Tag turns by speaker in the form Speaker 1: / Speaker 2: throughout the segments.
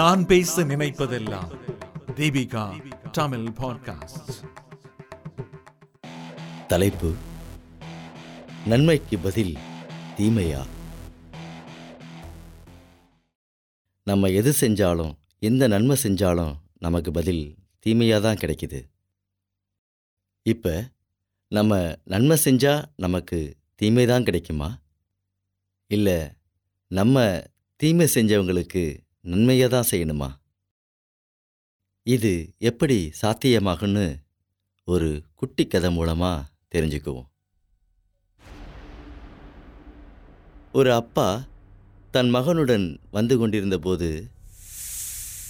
Speaker 1: நான் பேச நினைப்பதெல்லாம். தீபிகா தமிழ் பாட்காஸ்ட்
Speaker 2: தலைப்பு நன்மைக்கு பதில் தீமையா? நம்ம எது செஞ்சாலும் எந்த நன்மை செஞ்சாலும் நமக்கு பதில் தீமையாக தான் கிடைக்குது. இப்போ நம்ம நன்மை செஞ்சால் நமக்கு தீமை தான் கிடைக்குமா? இல்லை நம்ம தீமை செஞ்சவங்களுக்கு நன்மையை தான் செய்யணுமா? இது எப்படி சாத்தியமாகும்னு ஒரு குட்டி கதை மூலமாக தெரிஞ்சுக்குவோம். ஒரு அப்பா தன் மகனுடன் வந்து கொண்டிருந்தபோது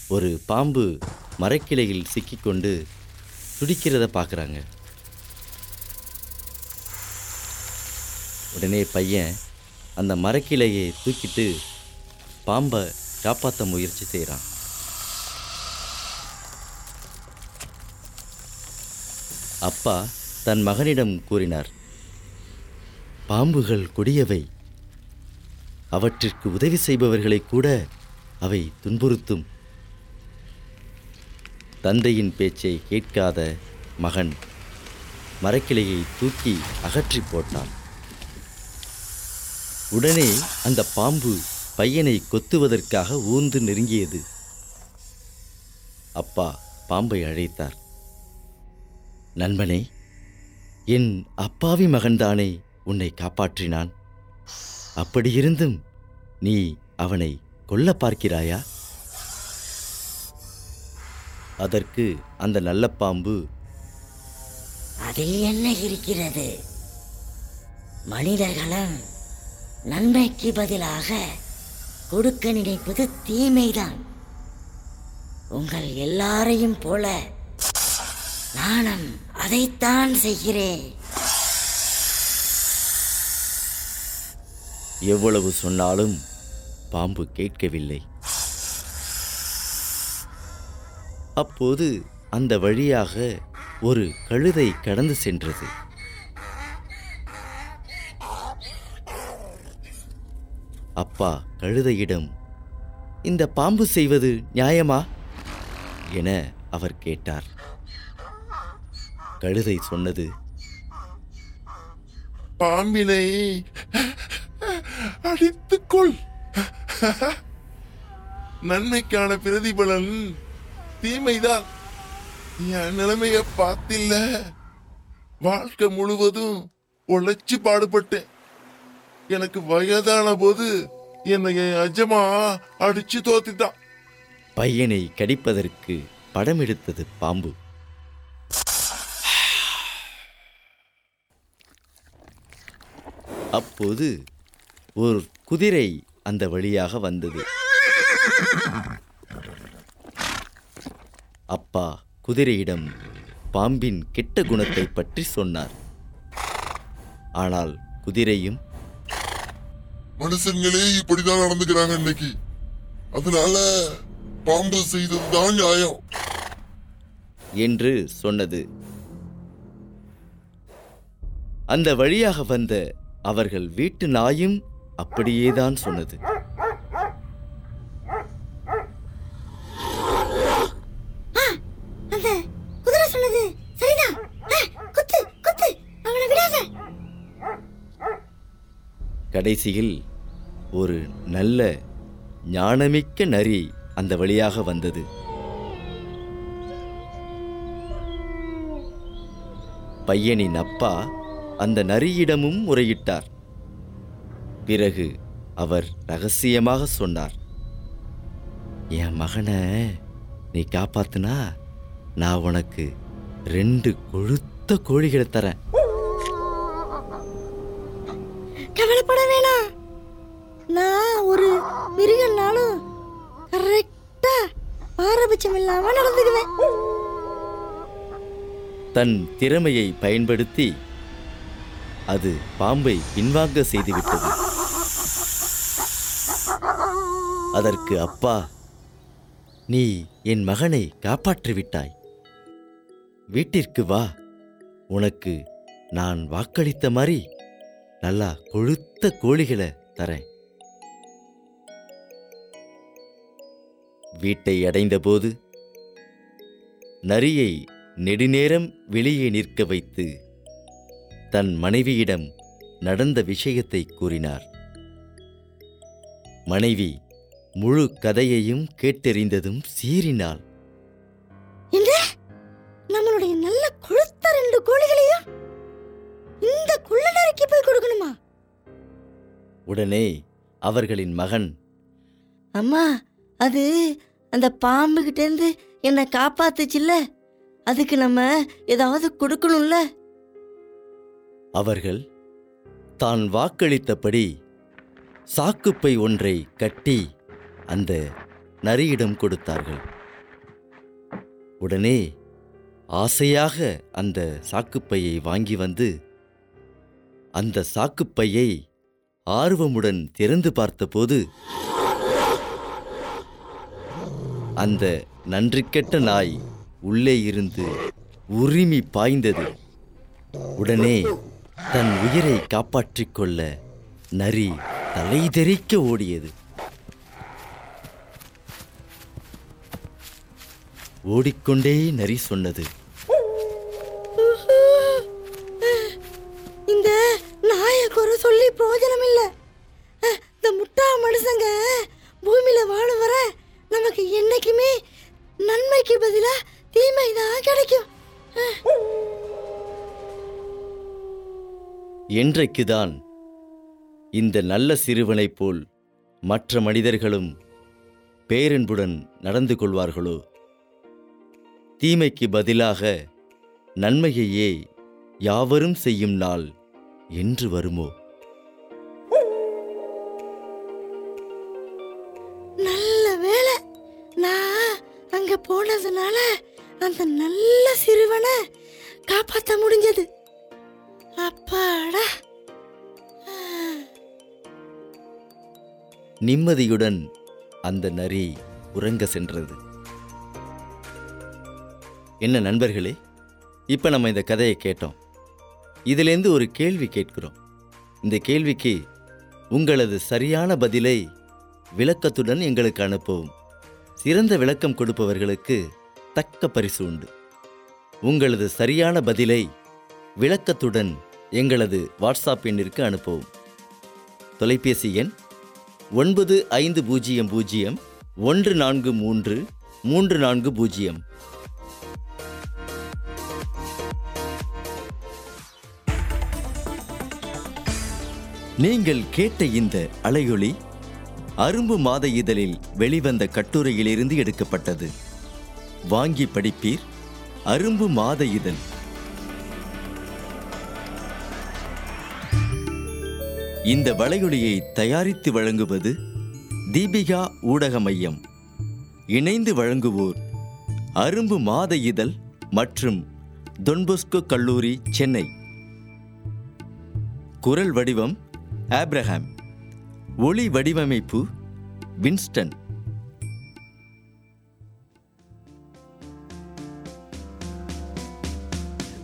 Speaker 2: ஒரு பாம்பு மரக்கிளையில் சிக்கிக்கொண்டு துடிக்கிறத பார்க்குறாங்க. உடனே பையன் அந்த மரக்கிளையை தூக்கிட்டு பாம்பை காப்பாற்ற முயற்சி செய்கிறான் அப்பா தன் மகனிடம் கூறினார் பாம்புகள் கொடியவை. அவற்றிற்கு உதவி செய்பவர்களை கூட அவை துன்புறுத்தும். தந்தையின் பேச்சை கேட்காத மகன் மரக்கிளையை தூக்கி அகற்றி போட்டான். உடனே அந்த பாம்பு பையனை கொத்துவதற்காக ஊர்ந்து நெருங்கியது. அப்பா பாம்பை அழைத்தார். நண்பனே என் அப்பாவி மகன்தானே உன்னை காப்பாற்றினான். அப்படியிருந்தும் நீ அவனை கொல்ல பார்க்கிறாயா? அதற்கு அந்த நல்ல பாம்பு
Speaker 3: அதில் என்ன இருக்கிறது? மனிதர்களும் நன்மைக்கு பதிலாக கொடுக்க நினைப்பது தீமைதான். உங்கள் எல்லாரையும் போல நானும் அதைத்தான் செய்கிறேன்.
Speaker 2: எவ்வளவு சொன்னாலும் பாம்பு கேட்கவில்லை. அப்போது அந்த வழியாக ஒரு கழுதை கடந்து சென்றது. அப்பா கழுதையிடம் இந்த பாம்பு செய்வது நியாயமா? என அவர் கேட்டார். கழுதை சொன்னது
Speaker 4: பாம்பினை அடித்துக்கொள். நன்மைக்கான பிரதிபலன் தீமைதான். என் நிலைமைய பார்த்தில்ல. வாழ்க்கை முழுவதும் உழைச்சு பாடுபட்டேன். எனக்கு வயதான போது என்னை என் அஜமா அடிச்சு தோத்திட்டான்.
Speaker 2: பையனை கடிப்பதற்கு படம் எடுத்தது பாம்பு. அப்போது ஒரு குதிரை அந்த வழியாக வந்தது. அப்பா குதிரையிடம் பாம்பின் கெட்ட குணத்தை பற்றி சொன்னார். ஆனால் குதிரையும்
Speaker 4: மனுஷங்களே இப்படிதான் நடந்துக்கிறாங்க இன்னைக்கு. அதனால பாம்பு செய்ததுதான் நியாயம்.
Speaker 2: என்று சொன்னது. அந்த வழியாக வந்த அவர்கள் வீட்டு நாயும் அப்படியேதான் சொன்னது. கடைசியில் ஒரு நல்ல ஞானமிக்க நரி அந்த வழியாக வந்தது. பையனின் அப்பா அந்த நரியிடமும் முறையிட்டார். பிறகு அவர் ரகசியமாக சொன்னார் என் மகனை நீ காப்பாத்துனா நான் உனக்கு ரெண்டு கொழுத்த கோழிகளை தரேன்.
Speaker 3: கவலைப்பட வேணாம். நான் ஒரு மிருகனாலும் கரெக்டா பாரபட்சம் இல்லாம நடந்துக்குவேன்.
Speaker 2: தன் திறமையை பயன்படுத்தி அது பாம்பை பின்வாங்க செய்துவிட்டது. அதற்கு அப்பா நீ என் மகனை காப்பாற்றிவிட்டாய். வீட்டிற்கு வா. உனக்கு நான் வாக்களித்த மாதிரி நல்லா கொழுத்த கோழிகளை தரேன். வீட்டை அடைந்தபோது நரியை நெடுநேரம் வெளியே நிற்க வைத்து தன் மனைவியிடம் நடந்த விஷயத்தை கூறினார். மனைவி முழு கதையையும் கேட்டறிந்ததும் சீறினாள்.
Speaker 3: நம்மளுடைய நல்ல கொழுத்த ரெண்டு கோழிகளையும் இந்த குள்ள நறுக்கி போய் கொடுக்கணுமா?
Speaker 2: உடனே அவர்களின் மகன்
Speaker 3: அம்மா அது அந்த பாம்புகிட்டேருந்து என்னை காப்பாத்துச்சுல்ல? அதுக்கு நம்ம ஏதாவது கொடுக்கணும்ல?
Speaker 2: அவர்கள் தான் வாக்களித்தபடி சாக்குப்பை ஒன்றை கட்டி அந்த நரியிடம் கொடுத்தார்கள். உடனே ஆசையாக அந்த சாக்குப்பையை வாங்கி வந்து அந்த சாக்குப்பையை ஆர்வமுடன் திறந்து பார்த்தபோது அந்த நன்றிக்கெட்ட நாய் உள்ளே இருந்து உரிமை பாய்ந்தது. உடனே தன் உயிரை காப்பாற்றிக் கொள்ள நரி தலைதெறிக்க ஓடியது. ஓடிக்கொண்டே நரி சொன்னது என்றைக்குதான் இந்த நல்ல சிறுவனைப் போல் மற்ற மனிதர்களும் பேரன்புடன் நடந்து கொள்வார்களோ? தீமைக்கு பதிலாக நன்மையையே யாவரும் செய்யும் நாள் என்று வருமோ?
Speaker 3: நல்ல வேலை நான் அங்க போனதுனால அந்த நல்ல சிறுவனை காப்பாற்ற முடிஞ்சது. அப்பாடா.
Speaker 2: நிம்மதியுடன் அந்த நரி உறங்க சென்றது. என்ன நண்பர்களே இப்போ நம்ம இந்த கதையை கேட்டோம். இதிலேருந்து ஒரு கேள்வி கேட்கிறோம். இந்த கேள்விக்கு உங்களது சரியான பதிலை விளக்கத்துடன் எங்களுக்கு அனுப்பவும். சிறந்த விளக்கம் கொடுப்பவர்களுக்கு தக்க பரிசு உண்டு. உங்களது சரியான பதிலை விளக்கத்துடன் எங்களது வாட்ஸ்அப் எண்ணிற்கு அனுப்பவும். தொலைபேசி எண் ஒன்பது ஐந்து பூஜ்ஜியம் பூஜ்ஜியம் ஒன்று நான்கு மூன்று மூன்று நான்கு பூஜ்ஜியம். நீங்கள் கேட்ட இந்த அலையொளி அரும்பு மாத இதழில் வெளிவந்த கட்டுரையிலிருந்து எடுக்கப்பட்டது. வாங்கி படிப்பீர் அரும்பு மாத இதழ். இந்த வலையொலியை தயாரித்து வழங்குவது தீபிகா ஊடக மையம். இணைந்து வழங்குவோர் அரும்பு மாத இதழ் மற்றும் தொன்பொஸ்கோ கல்லூரி சென்னை. குரல் வடிவம் ஆப்ரஹாம். ஒளி வடிவமைப்பு வின்ஸ்டன்.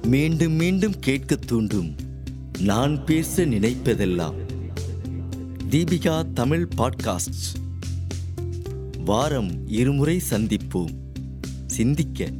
Speaker 2: மீண்டும் மீண்டும் கேட்கத் தூண்டும் நான் பேச நினைப்பதெல்லாம் தீபிகா தமிழ் பாட்காஸ்ட். வாரம் இருமுறை சந்திப்போம். சிந்திக்க.